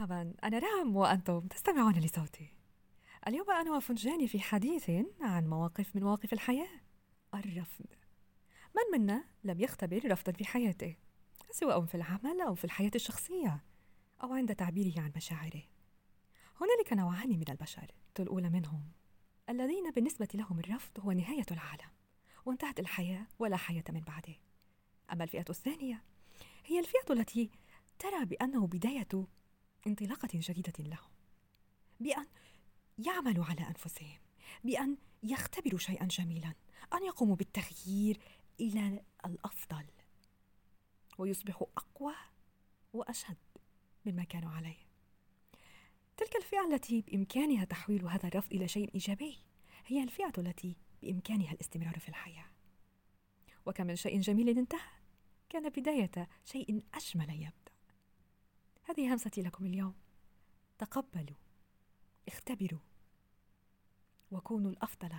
طبعا أنا رام وأنتم تستمعون لصوتي. اليوم أنا وفنجاني في حديث عن مواقف من مواقف الحياة. الرفض. من منا لم يختبر رفضا في حياته سواء في العمل أو في الحياة الشخصية أو عند تعبيره عن مشاعره. هنالك نوعان من البشر الأولى منهم. الذين بالنسبة لهم الرفض هو نهاية العالم وانتهت الحياة ولا حياة من بعده. أما الفئة الثانية هي الفئة التي ترى بأنه بداية انطلاقة جديدة لهم بأن يعملوا على أنفسهم. بأن يختبروا شيئا جميلا. أن يقوموا بالتغيير إلى الأفضل. ويصبحوا أقوى وأشد مما كانوا عليه. تلك الفئة التي بإمكانها تحويل هذا الرفض إلى شيء إيجابي هي الفئة التي بإمكانها الاستمرار في الحياة. وكم من شيء جميل انتهى كان بداية شيء أجمل يبدأ. هذه همستي لكم اليوم. تقبلوا اختبروا وكونوا الأفضل